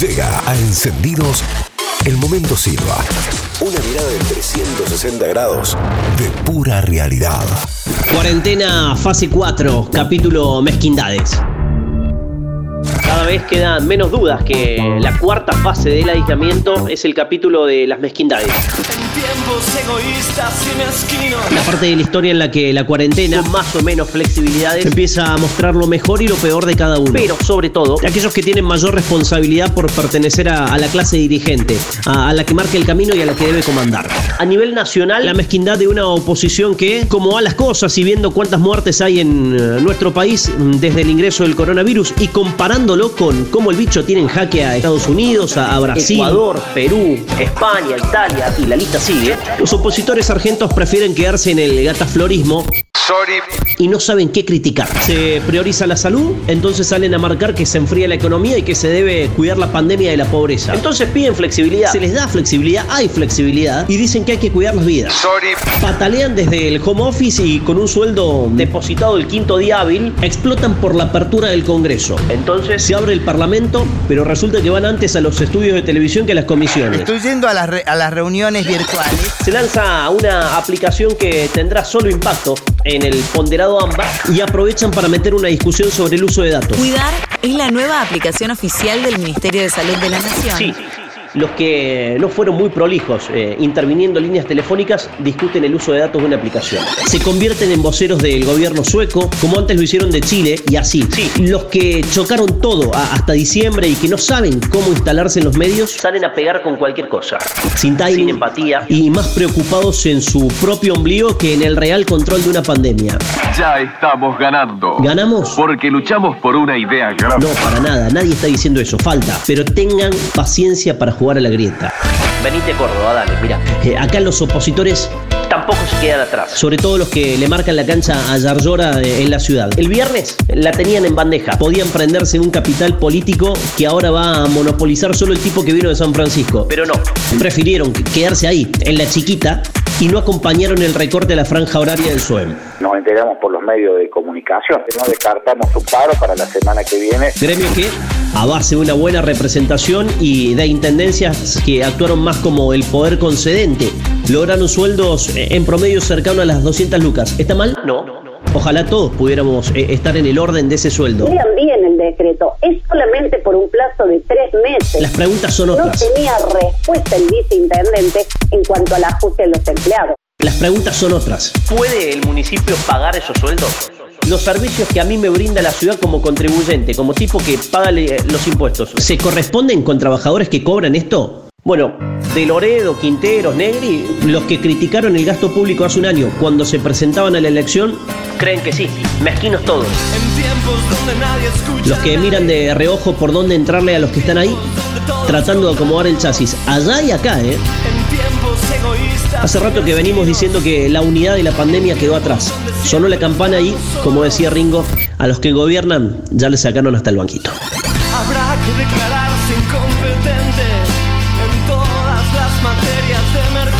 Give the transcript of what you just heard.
Llega a Encendidos el momento Silva. Una mirada de 360 grados de pura realidad. Cuarentena fase 4, capítulo Mezquindades. Cada vez quedan menos dudas que la cuarta fase del aislamiento es el capítulo de las mezquindades. La parte de la historia en la que la cuarentena, con más o menos flexibilidades, empieza a mostrar lo mejor y lo peor de cada uno. Pero sobre todo, aquellos que tienen mayor responsabilidad por pertenecer a, la clase dirigente, a, la que marca el camino y a la que debe comandar. A nivel nacional, la mezquindad de una oposición que, como va las cosas y viendo cuántas muertes hay en eh, nuestro país mm, desde el ingreso del coronavirus y comparándolo con cómo el bicho tiene en jaque a Estados Unidos, a, a Brasil, Ecuador, Perú, España, Italia y la lista los opositores argentos prefieren quedarse en el gataflorismo y no saben qué criticar. Se prioriza la salud, entonces salen a marcar que se enfría la economía y que se debe cuidar la pandemia de la pobreza. Entonces piden flexibilidad. Se les da flexibilidad, hay flexibilidad y dicen que hay que cuidar las vidas. Patalean desde el home office y con un sueldo depositado el quinto día hábil, explotan por la apertura del Congreso. Entonces se abre el Parlamento, pero resulta que van antes a los estudios de televisión que a las comisiones. Estoy yendo a las, a las reuniones virtuales. Se lanza una aplicación que tendrá solo impacto en el ponderado AMBA y aprovechan para meter una discusión sobre el uso de datos. Cuidar es la nueva aplicación oficial del Ministerio de Salud de la Nación. Sí los que no fueron muy prolijos eh, interviniendo líneas telefónicas discuten el uso de datos de una aplicación. Se convierten en voceros del gobierno sueco, como antes lo hicieron de Chile, y así. Sí. Los que chocaron todo hasta diciembre y que no saben cómo instalarse en los medios, salen a pegar con cualquier cosa. Sin timing, sin empatía y más preocupados en su propio ombligo que en el real control de una pandemia. Ya estamos ganando. ¿Ganamos? Porque luchamos por una idea grande. No, para nada, nadie está diciendo eso, falta. Pero tengan paciencia para jugar a la grieta. Venite Córdoba, dale, mira. Eh, acá los opositores tampoco se quedan atrás. Sobre todo los que le marcan la cancha a Yarlora eh, en la ciudad. El viernes la tenían en bandeja. Podían prenderse en un capital político que ahora va a monopolizar solo el tipo que vino de San Francisco. Pero no, prefirieron quedarse ahí, en la chiquita, y no acompañaron el recorte de la franja horaria del SUEM. Nos enteramos por los medios de comunicación. No descartamos un paro para la semana que viene. Gremio que a base de una buena representación y de intendencias que actuaron más como el poder concedente. Lograron sueldos eh, en promedio cercano a las 200 lucas. ¿Está mal? No. Ojalá todos pudiéramos eh, estar en el orden de ese sueldo. Lean bien el decreto. Es solamente por un plazo de tres meses. Las preguntas son otras. No tenía respuesta el viceintendente en cuanto al ajuste de los empleados. Las preguntas son otras. ¿Puede el municipio pagar esos sueldos? Los servicios que a mí me brinda la ciudad como contribuyente, como tipo que paga los impuestos, ¿se corresponden con trabajadores que cobran esto? Bueno, de Loredo, Quinteros, Negri, los que criticaron el gasto público hace un año cuando se presentaban a la elección, creen que sí, mezquinos todos. Los que miran de reojo por dónde entrarle a los que están ahí, tratando de acomodar el chasis, allá y acá, ¿eh? Hace rato que venimos diciendo que la unidad de la pandemia quedó atrás. Sonó la campana y, como decía Ringo, a los que gobiernan ya le sacaron hasta el banquito. Habrá que declararse incompetente en todas las materias de mercado.